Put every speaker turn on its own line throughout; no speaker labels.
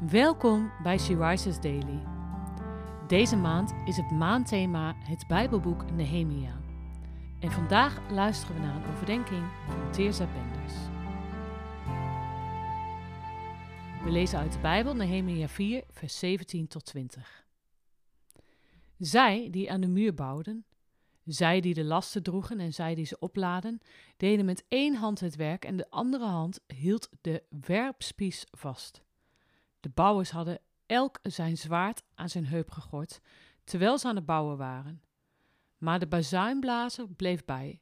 Welkom bij She Rises Daily. Deze maand is het maandthema het Bijbelboek Nehemia. En vandaag luisteren we naar een overdenking van Teerza Benders. We lezen uit de Bijbel Nehemia 4, vers 17 tot 20. Zij die aan de muur bouwden, zij die de lasten droegen en zij die ze opladen, deden met één hand het werk en de andere hand hield de werpspies vast. De bouwers hadden elk zijn zwaard aan zijn heup gegord, terwijl ze aan het bouwen waren. Maar de bazuinblazer bleef bij.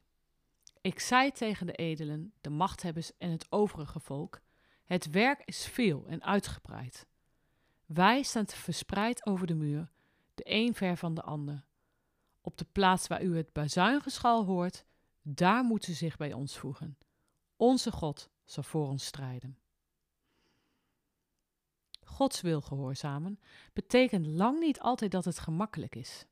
Ik zei tegen de edelen, de machthebbers en het overige volk: Het werk is veel en uitgebreid. Wij staan verspreid over de muur, de een ver van de ander. Op de plaats waar u het bazuingeschal hoort, daar moet u zich bij ons voegen. Onze God zal voor ons strijden. Gods wil gehoorzamen betekent lang niet altijd dat het gemakkelijk is.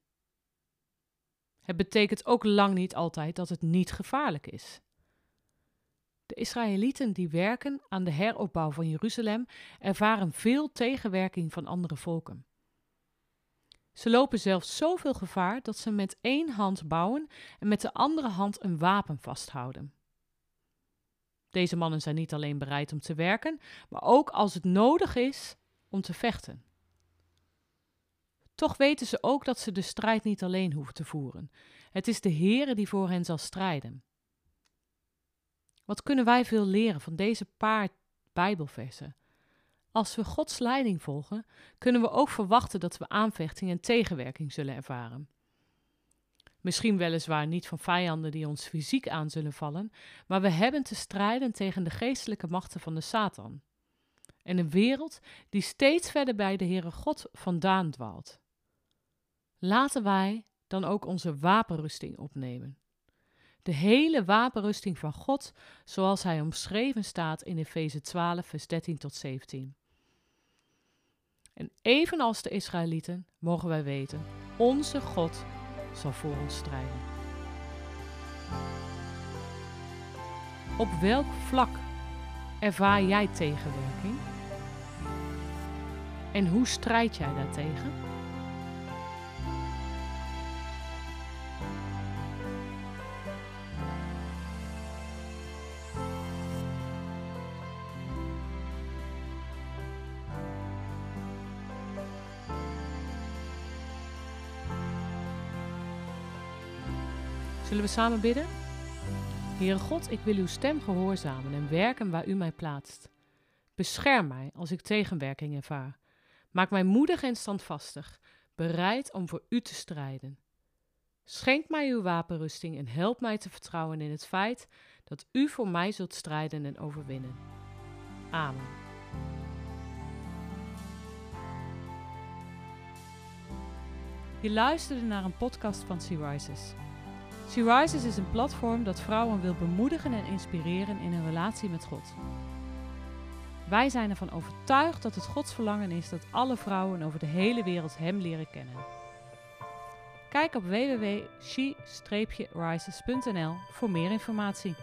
Het betekent ook lang niet altijd dat het niet gevaarlijk is. De Israëlieten die werken aan de heropbouw van Jeruzalem ervaren veel tegenwerking van andere volken. Ze lopen zelfs zoveel gevaar dat ze met één hand bouwen en met de andere hand een wapen vasthouden. Deze mannen zijn niet alleen bereid om te werken, maar ook als het nodig is om te vechten. Toch weten ze ook dat ze de strijd niet alleen hoeven te voeren. Het is de Heere die voor hen zal strijden. Wat kunnen wij veel leren van deze paar Bijbelversen? Als we Gods leiding volgen, kunnen we ook verwachten dat we aanvechting en tegenwerking zullen ervaren. Misschien weliswaar niet van vijanden die ons fysiek aan zullen vallen, maar we hebben te strijden tegen de geestelijke machten van de Satan en een wereld die steeds verder bij de Heere God vandaan dwaalt. Laten wij dan ook onze wapenrusting opnemen. De hele wapenrusting van God, zoals hij omschreven staat in Efeze 12, vers 13 tot 17. En evenals de Israëlieten mogen wij weten, onze God zal voor ons strijden. Op welk vlak ervaar jij tegenwerking? En hoe strijd jij daartegen? Zullen we samen bidden? Heere God, ik wil uw stem gehoorzamen en werken waar u mij plaatst. Bescherm mij als ik tegenwerking ervaar. Maak mij moedig en standvastig, bereid om voor u te strijden. Schenk mij uw wapenrusting en help mij te vertrouwen in het feit dat u voor mij zult strijden en overwinnen. Amen. Je luisterde naar een podcast van Sea Rises. Sea Rises is een platform dat vrouwen wil bemoedigen en inspireren in hun relatie met God. Wij zijn ervan overtuigd dat het Gods verlangen is dat alle vrouwen over de hele wereld Hem leren kennen. Kijk op www.she-rises.nl voor meer informatie.